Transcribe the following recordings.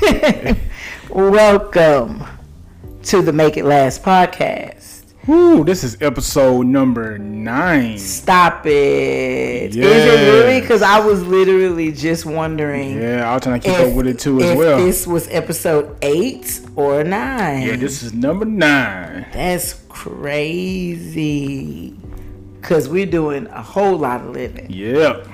Welcome to the Make It Last podcast. Woo, this is episode number nine. Stop it. Is it really? Because I was literally just wondering. Yeah, I was trying to keep up with it too as if well. This was episode eight or nine. Yeah, this is number nine. That's crazy. Because we're doing a whole lot of living. Yep.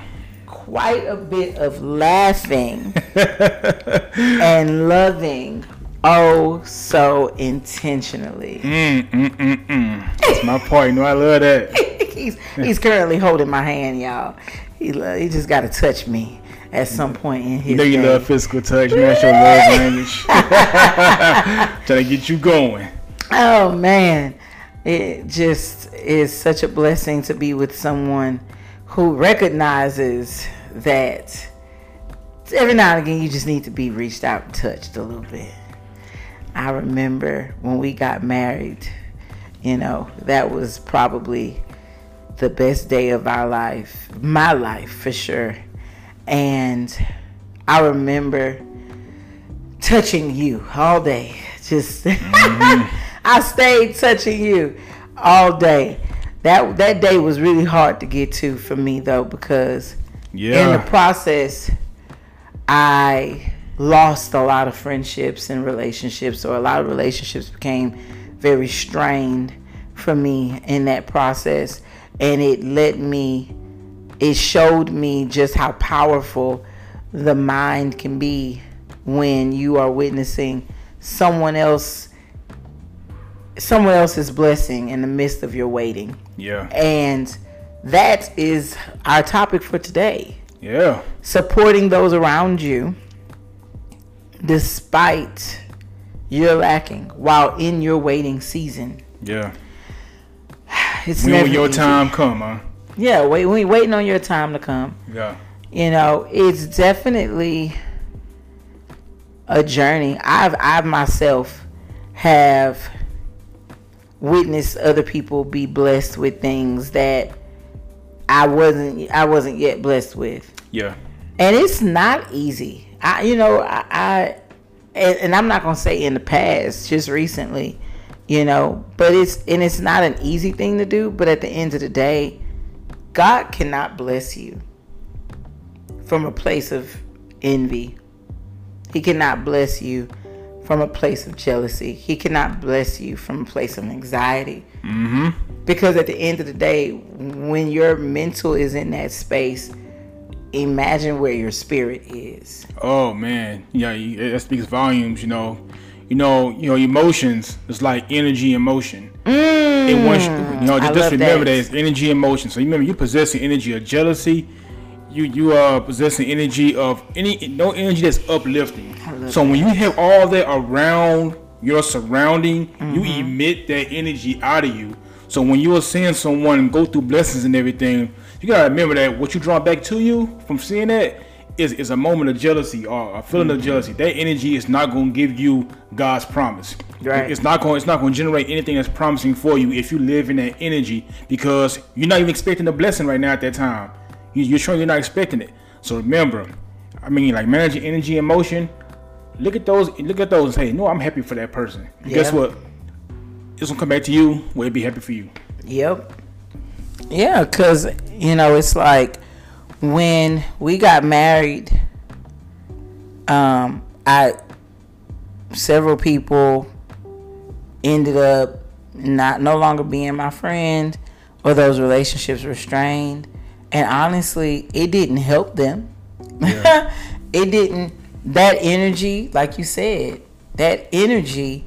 Quite a bit of laughing and loving. Oh, so intentionally. Mm, mm, mm, mm. That's my part. You know, I love that. he's he's currently holding my hand, y'all. He lo- he just got to touch me at some point in his You know you day. love physical touch. That's your love language. trying to get you going. Oh man, it just is such a blessing to be with someone who recognizes that every now and again you just need to be reached out and touched a little bit. I remember when we got married, you know, that was probably the best day of our life, my life for sure. And I remember touching you all day. Just mm-hmm. I stayed touching you all day. That that day was really hard to get to for me though because in the process I lost a lot of friendships and relationships or a lot of relationships became very strained for me in that process. And it let me it showed me just how powerful the mind can be when you are witnessing someone else someone else's blessing in the midst of your waiting. Yeah. and that is our topic for today Yeah. supporting those around you despite your lacking while in your waiting season Yeah. it's When, never your easy. time come, huh? yeah wait you waiting on your time to come Yeah. you know it's definitely a journey i've i myself have witnessed other people be blessed with things that i wasn't i wasn't yet blessed with. Yeah. and it's not easy. I you know i, I and, and i'm not gonna say in the past just recently you know but it's and it's not an easy thing to do but at the end of the day god cannot bless you from a place of envy. He cannot bless you from a place of jealousy. He cannot bless you from a place of anxiety. Mm-hmm. Because at the end of the day when your mental is in that space imagine where your spirit is Oh man, yeah, you- that speaks volumes. You know, you know, you know, emotions is like energy and motion. And once you know, Mm, I just remember that. that it's energy and motion. So you remember, you possess the energy of jealousy. You you are possessing energy of any no energy that's uplifting. So when you have all that around your surrounding, you Mm-hmm. emit that energy out of you. So when you are seeing someone go through blessings and everything, you gotta remember that what you draw back to you from seeing that is, is a moment of jealousy or a feeling Mm-hmm. of jealousy. That energy is not gonna give you God's promise. Right. It's not going. It's not going to generate anything that's promising for you if you live in that energy because you're not even expecting a blessing right now at that time. You, you're sure you're not expecting it. So remember, I mean, like managing energy and emotion. Look at those. Look at those and say, "No, I'm happy for that person." And Guess what? It's gonna come back to you. Will it be happy for you? Yep. Yeah, because, you know, it's like when we got married, um, I, several people ended up not no longer being my friend or those relationships were strained. And honestly, it didn't help them. it didn't, that energy, like you said, that energy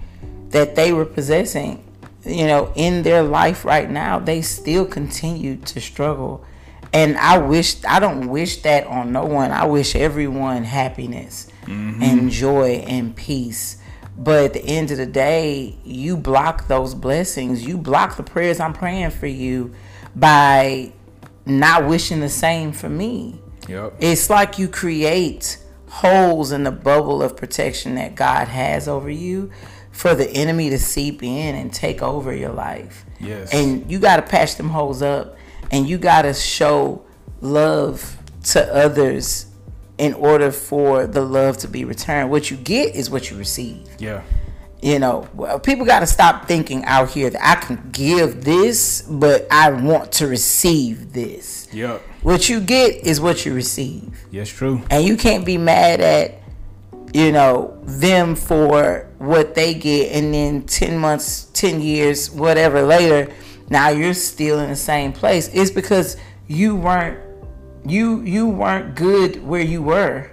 that they were possessing, you know, in their life right now, they still continue to struggle. And I wish, I don't wish that on no one. I wish everyone happiness mm-hmm. and joy and peace. But at the end of the day, you block those blessings. You block the prayers I'm praying for you by not wishing the same for me. Yep. It's like you create holes in the bubble of protection that God has over you for the enemy to seep in and take over your life. Yes. And you got to patch them holes up and you got to show love to others in order for the love to be returned. What you get is what you receive. Yeah. You know, well, people got to stop thinking out here that I can give this, but I want to receive this. Yep. What you get is what you receive. Yes, true. And you can't be mad at, you know, them for what they get, and then 10 months, 10 years, whatever later, now you're still in the same place. It's because you weren't you you weren't good where you were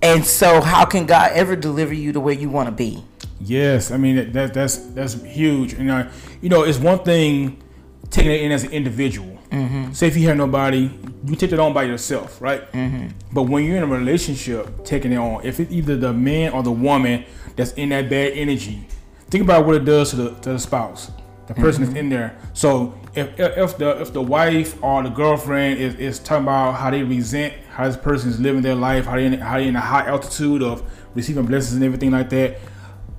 and so how can god ever deliver you to where you want to be Yes, I mean that, that that's that's huge. And I, you know, it's one thing taking it in as an individual. Mm-hmm. Say if you have nobody, you take it on by yourself, right? Mm-hmm. But when you're in a relationship, taking it on, if it's either the man or the woman that's in that bad energy, think about what it does to the to the spouse, the person that's in there. So if if the if the wife or the girlfriend is, is talking about how they resent how this person is living their life, how they in, how they in a high altitude of receiving blessings and everything like that,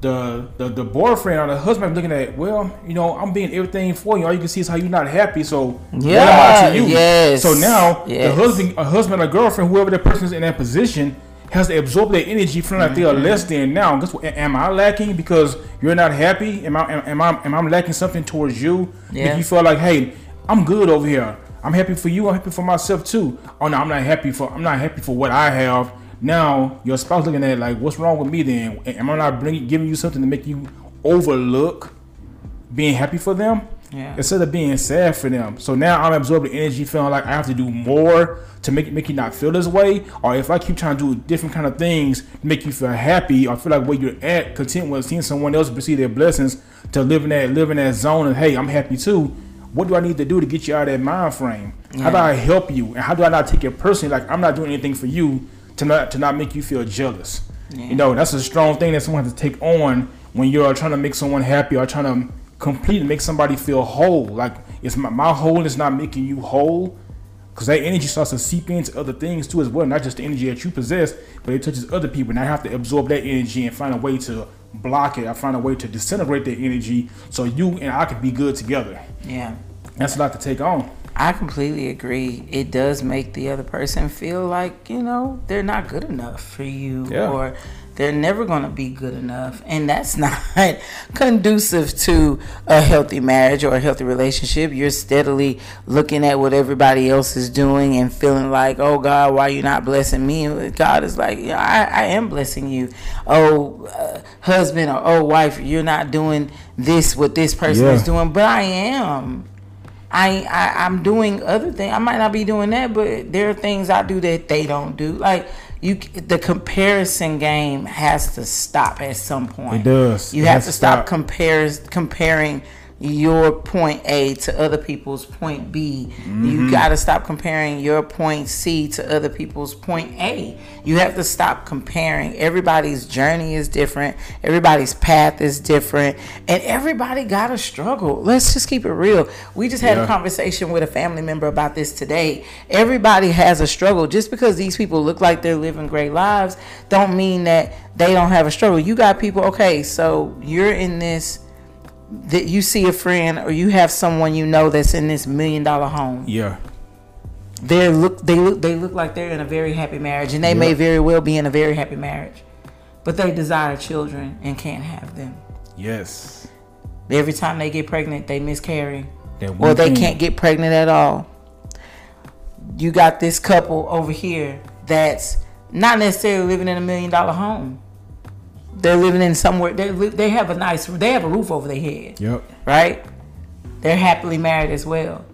the, the the boyfriend or the husband looking at, well, you know, I'm being everything for you. All you can see is how you're not happy. So what am I to you? yes, So now yes. the husband, a husband or girlfriend, whoever that person is in that position, has to absorb their energy, feeling like they are mm-hmm. less than. Now, guess what? Am I lacking because you're not happy? Am I am, am I am I lacking something towards you? Yeah. Make you feel like, hey, I'm good over here. I'm happy for you. I'm happy for myself too. Oh no, I'm not happy for I'm not happy for what I have. Now your spouse looking at it like, what's wrong with me then? Am I not bringing giving you something to make you overlook being happy for them? Yeah. Instead of being sad for them. So now I'm absorbing energy, feeling like I have to do more to make make you not feel this way. Or if I keep trying to do different kind of things to make you feel happy or feel like where you're at, content with seeing someone else receive their blessings, to live in that live in that zone of hey, I'm happy too. What do I need to do to get you out of that mind frame? How do I help you? And how do I not take it personally? Like I'm not doing anything for you to not to not make you feel jealous. You know, that's a strong thing that someone has to take on when you're trying to make someone happy or trying to complete make somebody feel whole. Like it's my, my is not making you whole. Because that energy starts to seep into other things too as well, not just the energy that you possess, but it touches other people. And I have to absorb that energy and find a way to block it. I find a way to disintegrate that energy so you and I can be good together. yeah That's a lot to take on. I completely agree. It does make the other person feel like, you know, they're not good enough for you Yeah. or they're never going to be good enough. And that's not conducive to a healthy marriage or a healthy relationship. You're steadily looking at what everybody else is doing and feeling like, oh, God, why are you not blessing me? God is like, yeah, I, I am blessing you. Oh, uh, husband or oh, wife, you're not doing this, what this person Yeah. is doing, but I am. I, I I'm doing other things. I might not be doing that, but there are things I do that they don't do. Like you, the comparison game has to stop at some point. It does. You It have to to stop stop. compares comparing your point A to other people's point B. Mm-hmm. You got to stop comparing your point C to other people's point A. You have to stop comparing. Everybody's journey is different. Everybody's path is different, and everybody got to struggle. Let's just keep it real. We just had a conversation with a family member about this today. Everybody has a struggle. Just because these people look like they're living great lives, don't mean that they don't have a struggle. You got people. Okay, so you're in this that you see a friend or you have someone you know that's in this million dollar home. Yeah. They look they look they look like they're in a very happy marriage and they may very well be in a very happy marriage. But they desire children and can't have them. Yes. Every time they get pregnant, they miscarry. Or they thing. can't get pregnant at all. You got this couple over here that's not necessarily living in a million dollar home. They're living in somewhere. They li- they have a nice. They have a roof over their head Yep. right? They're happily married as well,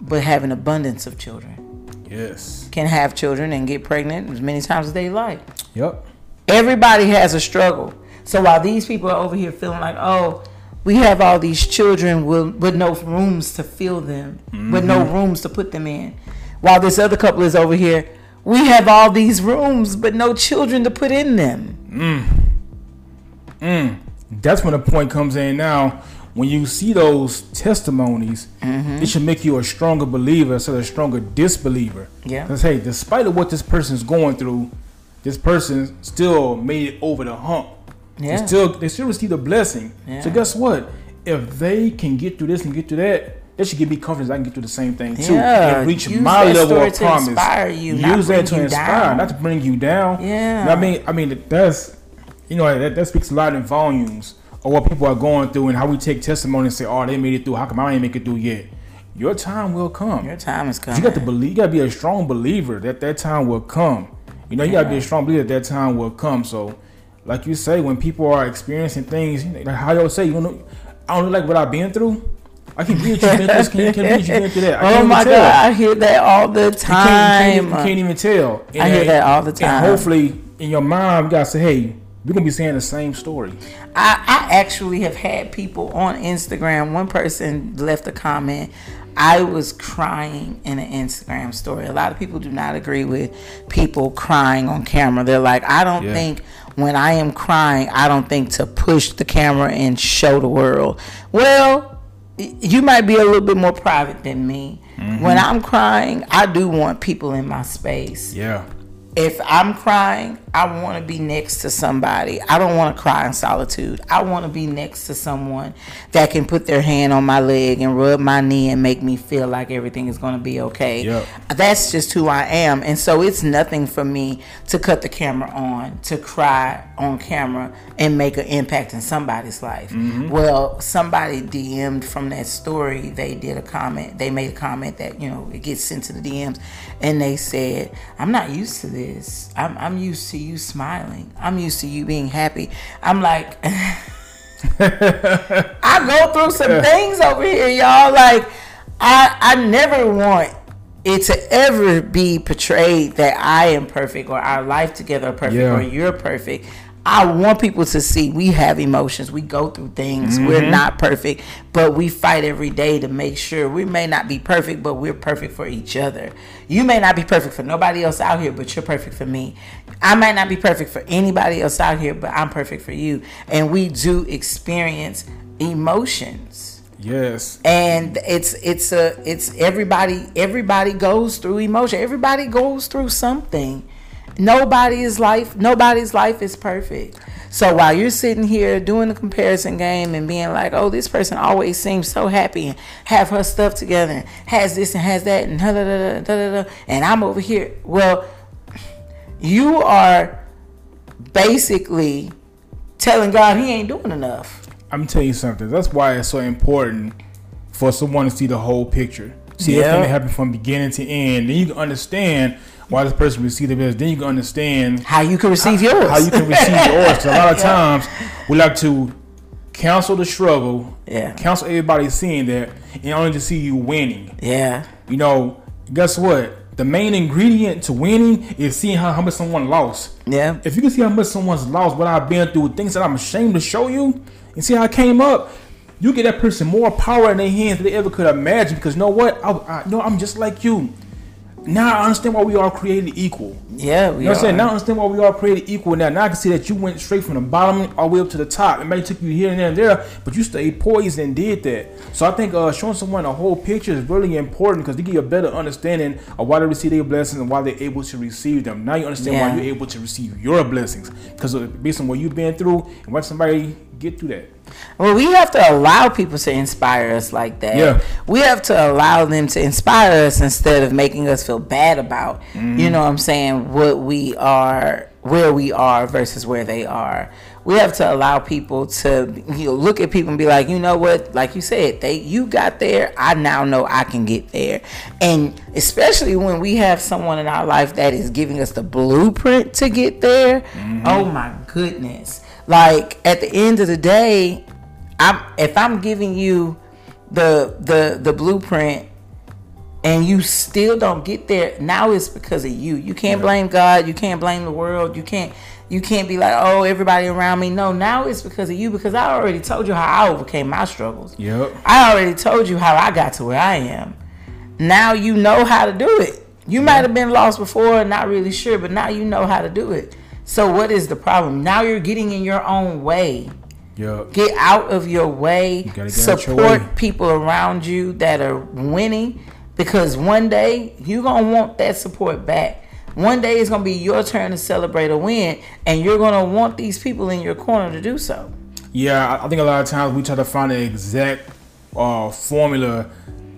but have an abundance of children. Yes. Can have children and get pregnant as many times as they like. Yep. Everybody has a struggle. So while these people are over here feeling like, oh, we have all these children with, with no rooms to fill them, with no mm-hmm. rooms to put them in, while this other couple is over here, we have all these rooms but no children to put in them. Mm. That's when the point comes in now. When you see those testimonies, Mm-hmm. it should make you a stronger believer instead of a stronger disbeliever. Yeah. Because hey, despite of what this person's going through, this person still made it over the hump. They Yeah. still they still receive the blessing. Yeah. So guess what? If they can get through this and get through that, that should give me confidence I can get through the same thing too Yeah, and reach use my level of to promise. inspire you, not use that to inspire, down. not to bring you down. Yeah. You know I mean, I mean that's you know that, that speaks a lot in volumes of what people are going through and how we take testimony and say, "Oh, they made it through. How come I ain't make it through yet?" Your time will come. Your time is coming. You got to believe. You got to be a strong believer that that time will come. You know, you got to be a strong believer that that time will come. So, like you say, when people are experiencing things, like how y'all say, you know, I don't like what I've been through. I can read you been this, can, can read you been through that. I oh my god, tell. I hear that all the You can't, you time. can't, you can't even tell. I hear that all the And time. hopefully, in your mind, you gotta say, "Hey, we're gonna be saying the same story." I, I actually have had people on Instagram. One person left a comment. I was crying in an Instagram story. A lot of people do not agree with people crying on camera. They're like, I don't Yeah. think when I am crying, I don't think to push the camera and show the world. Well, you might be a little bit more private than me. Mm-hmm. When I'm crying, I do want people in my space Yeah, if I'm crying, I want to be next to somebody. I don't want to cry in solitude. I want to be next to someone that can put their hand on my leg and rub my knee and make me feel like everything is going to be okay. Yep. That's just who I am. And so it's nothing for me to cut the camera on, to cry on camera and make an impact in somebody's life. Mm-hmm. Well, somebody DM'd from that story, they did a comment, they made a comment that, you know, it gets sent to the DMs and they said, I'm not used to this. I'm, I'm used to you smiling. I'm used to you being happy. I'm like, I go through some things over here, y'all. Like, I I never want it to ever be portrayed that I am perfect or our life together are perfect Yeah. or you're perfect. I want people to see we have emotions. We go through things. Mm-hmm. We're not perfect, but we fight every day to make sure we may not be perfect, but we're perfect for each other. You may not be perfect for nobody else out here, but you're perfect for me. I might not be perfect for anybody else out here, but I'm perfect for you. And we do experience emotions yes, and it's it's a it's everybody everybody goes through emotion everybody goes through something nobody's life nobody's life is perfect so while you're sitting here doing the comparison game and being like oh this person always seems so happy and have her stuff together and has this and has that and da da da da da da and i'm over here well you are basically telling god he ain't doing enough I'm telling you something. That's why it's so important for someone to see the whole picture, see Yeah. everything that happened from beginning to end. Then you can understand why this person received the best. Then you can understand how you can receive yours how you can receive yours. a lot of times we like to counsel the struggle, Yeah. counsel everybody seeing that, and only to see you winning. yeah You know, guess what? The main ingredient to winning is seeing how, how much someone lost. yeah If you can see how much someone's lost, what I've been through, things that I'm ashamed to show you, and see how I came up, you get that person more power in their hands than they ever could imagine. Because you know what? I, I you know I'm just like you. Now I understand why we are created equal. Yeah, we You know what I'm saying? Now I understand why we are created equal. Now, now I can see that you went straight from the bottom all the way up to the top. It may took you here and there and there, but you stayed poised and did that. So I think uh, showing someone a whole picture is really important because they give you a better understanding of why they receive their blessings and why they're able to receive them. Now you understand Yeah. why you're able to receive your blessings because based on what you've been through and what somebody get through that. Well, we have to allow people to inspire us like that. Yeah. We have to allow them to inspire us instead of making us feel bad about, Mm-hmm. you know what I'm saying, what we are, where we are versus where they are. We have to allow people to you know, look at people and be like, you know what, like you said, they you got there, I now know I can get there. And especially when we have someone in our life that is giving us the blueprint to get there. Mm-hmm. Oh my goodness. Like at the end of the day, I'm if I'm giving you the the the blueprint and you still don't get there, now it's because of you. You can't blame God, you can't blame the world, you can't you can't be like, oh, everybody around me. No, now it's because of you because I already told you how I overcame my struggles. Yep. I already told you how I got to where I am. Now you know how to do it. You might have been lost before and not really sure, but now you know how to do it. So what is the problem? Now you're getting in your own way. Yep. Get out of your way. get out your Support way. people around you that are winning because one day you're going to want that support back. One day it's going to be your turn to celebrate a win and you're going to want these people in your corner to do so. Yeah, I- I think a lot of times we try to find the exact uh, formula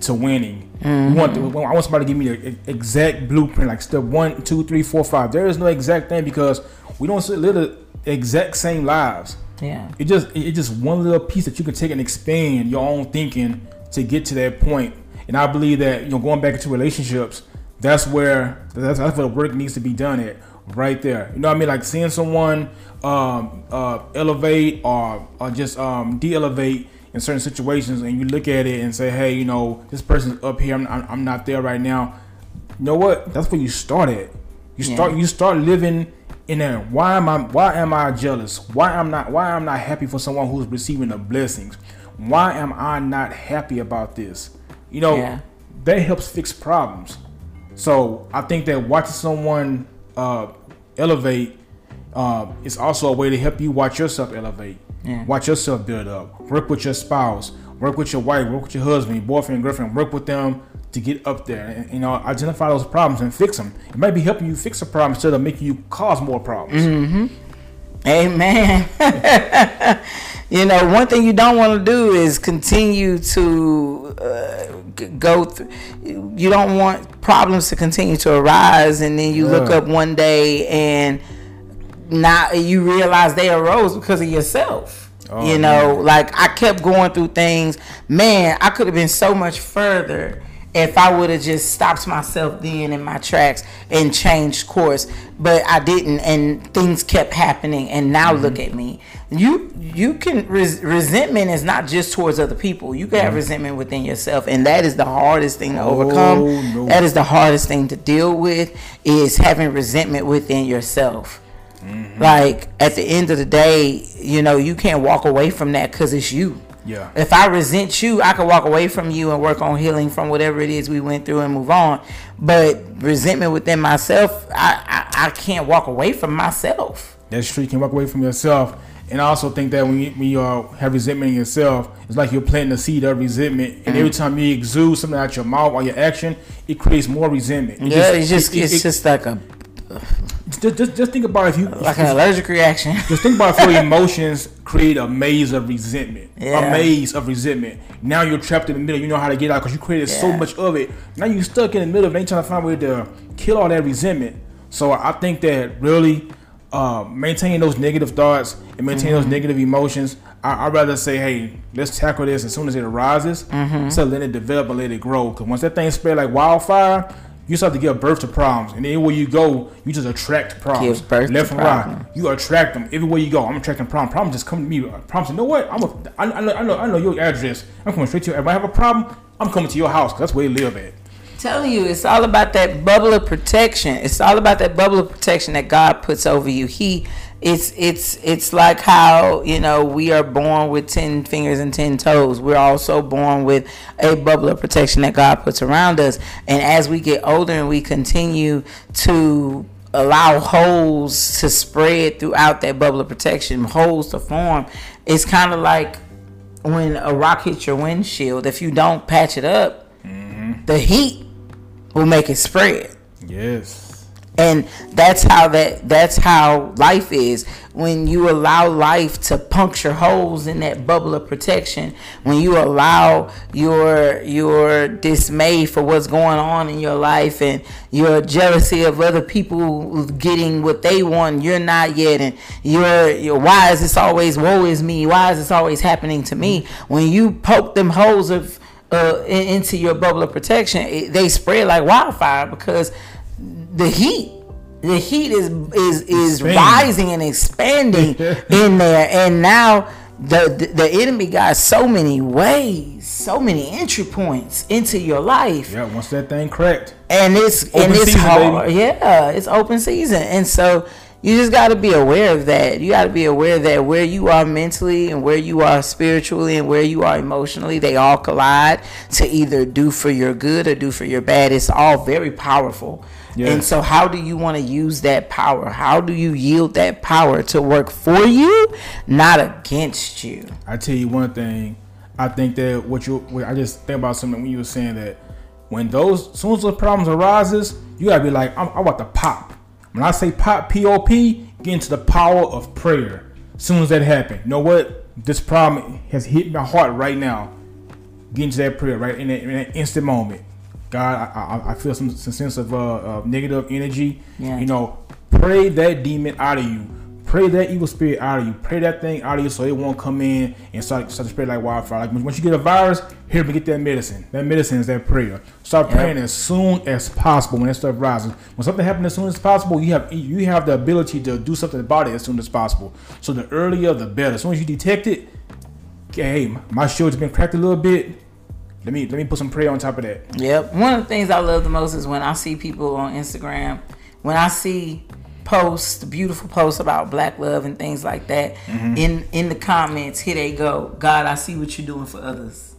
to winning. Mm-hmm. Want to, I want somebody to give me the exact blueprint, like step one, two, three, four, five. There is no exact thing because we don't live the exact same lives. Yeah. It just it's just one little piece that you can take and expand your own thinking to get to that point. And I believe that you know going back into relationships, that's where that's, that's where the work needs to be done at right there. You know what I mean? Like seeing someone um, uh, elevate or, or just um, de-elevate in certain situations, and you look at it and say, "Hey, you know, this person's up here. I'm, I'm, I'm not there right now." You know what? That's where you start at. You start yeah. you start living in there. Why am I why am I jealous? Why am not why am not happy for someone who's receiving the blessings? Why am I not happy about this? You know, yeah. that helps fix problems. So I think that watching someone uh, elevate uh, is also a way to help you watch yourself elevate. Yeah. Watch yourself build up. Work with your spouse. Work with your wife. Work with your husband, your boyfriend, girlfriend. Work with them to get up there and you know identify those problems and fix them. It might be helping you fix a problem instead of making you cause more problems. Mm-hmm. Amen. you know, one thing you don't want to do is continue to uh, go through. You don't want problems to continue to arise, and then you yeah. look up one day and now you realize they arose because of yourself. Oh, you know, man. like I kept going through things. Man, I could have been so much further if I would have just stopped myself then in my tracks and changed course, but I didn't, and things kept happening. And now mm-hmm. look at me. You you can res- resentment is not just towards other people. You can have mm-hmm. resentment within yourself, and that is the hardest thing to oh, overcome. No. That is the hardest thing to deal with is having resentment within yourself. Mm-hmm. Like at the end of the day, you know, you can't walk away from that because it's you. Yeah. If I resent you, I can walk away from you and work on healing from whatever it is we went through and move on. But resentment within myself, I, I, I can't walk away from myself. That's true. You can walk away from yourself. And I also think that when you, when you uh, have resentment in yourself, it's like you're planting a seed of resentment. And mm-hmm. every time you exude something out your mouth or your action, it creates more resentment. It yeah, just, it's just it, it's it, just like a just, just, just think about if you like an allergic reaction. Just think about if your emotions create a maze of resentment, yeah. a maze of resentment. Now you're trapped in the middle. You know how to get out because you created yeah. so much of it. Now you're stuck in the middle. They trying to find a way to kill all that resentment. So I think that really uh, maintaining those negative thoughts and maintaining mm-hmm. those negative emotions. I, would rather say, hey, let's tackle this as soon as it arises, mm-hmm. so let it develop and let it grow. Because once that thing spread like wildfire, you start to give birth to problems, and anywhere you go, you just attract problems. Give birth left and right. You attract them everywhere you go. I'm attracting problems. Problems just come to me. Problems. You know what? I'm a. I, I know. I know. I know your address. I'm coming straight to you. If I have a problem, I'm coming to your house because that's where you live at. Telling you, it's all about that bubble of protection. It's all about that bubble of protection that God puts over you. He it's it's it's like how you know we are born with 10 fingers and 10 toes. We're also born with a bubble of protection that god puts around us. And as we get older and we continue to allow holes to spread throughout that bubble of protection holes to form it's kind of like when a rock hits your windshield if you don't patch it up mm-hmm. the heat will make it spread. Yes and that's how that that's how life is. When you allow life to puncture holes in that bubble of protection when you allow your your dismay for what's going on in your life and your jealousy of other people getting what they want you're not yet. And you're, why is this always woe is me? Why is this always happening to me? When you poke them holes of uh, into your bubble of protection it, they spread like wildfire because the heat. The heat is is is rising and expanding in there. And now the, the, the enemy got so many ways so many entry points into your life. Yeah once that thing cracked. And it's open and it's season, hard. Baby. yeah it's open season. And so you just got to be aware of that. You got to be aware that where you are mentally and where you are spiritually and where you are emotionally they all collide to either do for your good or do for your bad. It's all very powerful Yes. And so, how do you want to use that power? How do you yield that power to work for you, not against you? I tell you one thing. I think that what you, I just think about something when you were saying that when those, as soon as those problems arises, you gotta be like, I'm, I'm about to pop. When I say pop, P O P, get into the power of prayer. As soon as that happens, you know what? This problem has hit my heart right now. get into that prayer right in that, in that instant moment. God, I, I, I feel some, some sense of, uh, negative energy. Yeah. You know, pray that demon out of you. Pray that evil spirit out of you. Pray that thing out of you so it won't come in and start, start to spread like wildfire. Like once you get a virus, here we get that medicine. That medicine is that prayer. Start Yep. praying as soon as possible when that stuff rises. When something happens as soon as possible, you have you have the ability to do something about it as soon as possible. So the earlier the better. As soon as you detect it, okay, hey, my shield's been cracked a little bit. Let me let me put some prayer on top of that. Yep. One of the things I love the most is when I see people on Instagram, when I see posts, beautiful posts about black love and things like that, Mm-hmm. in in the comments, here they go. God, I see what you're doing for others.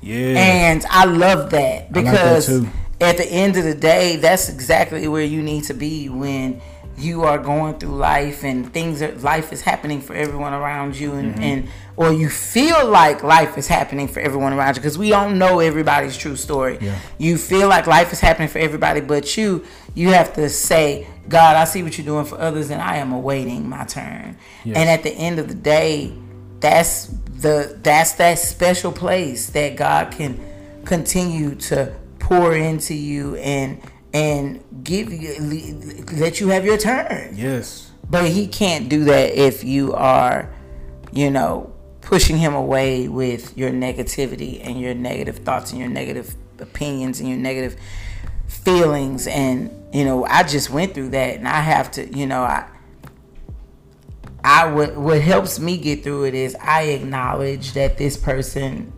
Yeah. And I love that that because too. at the end of the day, that's exactly where you need to be when you are going through life and things are life is happening for everyone around you and, Mm-hmm. and or you feel like life is happening for everyone around you because we don't know everybody's true story. Yeah. You feel like life is happening for everybody but you you have to say, God, I see what you're doing for others and I am awaiting my turn. Yes. And at the end of the day, that's the that's that special place that God can continue to pour into you and and give you let you have your turn. yes. But he can't do that if you are, you know, pushing him away with your negativity and your negative thoughts and your negative opinions and your negative feelings and you know, I just went through that and I have to, you know, I I what what helps me get through it is I acknowledge that this person,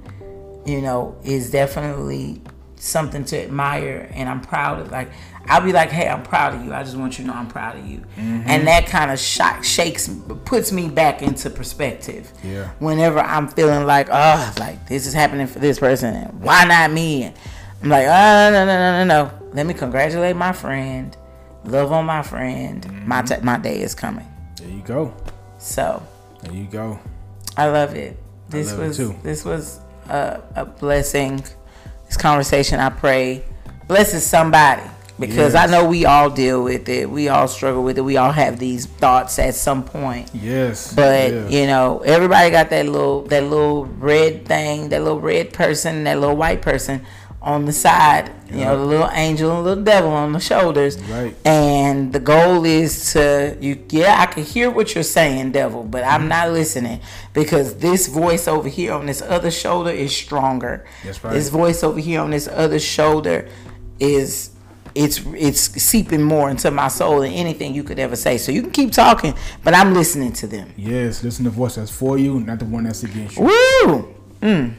you know, is definitely something to admire and I'm proud of like I'll be like, hey, I'm proud of you. I just want you to know I'm proud of you. Mm-hmm. And that kind of shock shakes puts me back into perspective. Yeah. Whenever I'm feeling like, oh, like this is happening for this person and why not me? And I'm like, oh no no no no no. Let me congratulate my friend. Love on my friend. My mm-hmm. t- my day is coming. There you go. So There you go. I love it. This love it was too. this was a, a blessing. This conversation, I pray, blesses somebody because I know we all deal with it. We all struggle with it. We all have these thoughts at some point. Yes. But yeah. you know, everybody got that little that little red thing, that little red person, that little white person on the side. You know, the little angel and the little devil on the shoulders. Right. And the goal is to you. Yeah, I can hear what you're saying, devil, but Mm-hmm. I'm not listening because this voice over here on this other shoulder is stronger. That's right. This voice over here on this other shoulder is it's it's seeping more into my soul than anything you could ever say. So you can keep talking, but I'm listening to them. yes, listen to the voice that's for you, not the one that's against you. Woo! There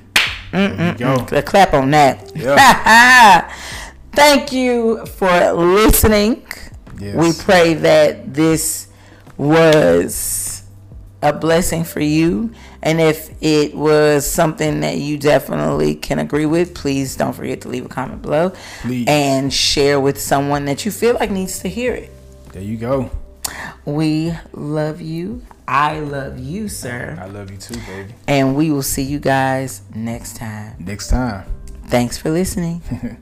go. A clap on that. Yeah. Thank you for listening. Yes. We pray that this was a blessing for you. And if it was something that you definitely can agree with, please don't forget to leave a comment below Please. and share with someone that you feel like needs to hear it. There you go. We love you. I love you, sir. I love you too, baby. And we will see you guys next time. Next time. Thanks for listening.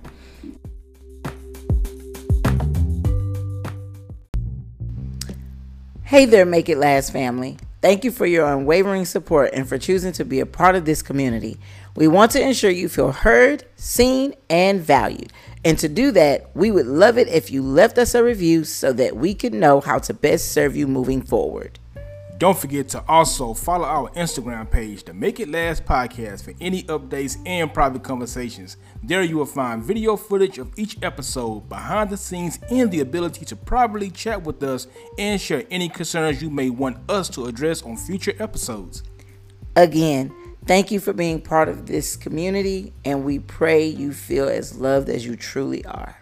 hey there, Make It Last family. Thank you for your unwavering support and for choosing to be a part of this community. We want to ensure you feel heard, seen, and valued. And to do that, we would love it if you left us a review so that we could know how to best serve you moving forward. Don't forget to also follow our Instagram page, the Make It Last Podcast, for any updates and private conversations. There you will find video footage of each episode, behind the scenes, and the ability to privately chat with us and share any concerns you may want us to address on future episodes. Again, thank you for being part of this community, and we pray you feel as loved as you truly are.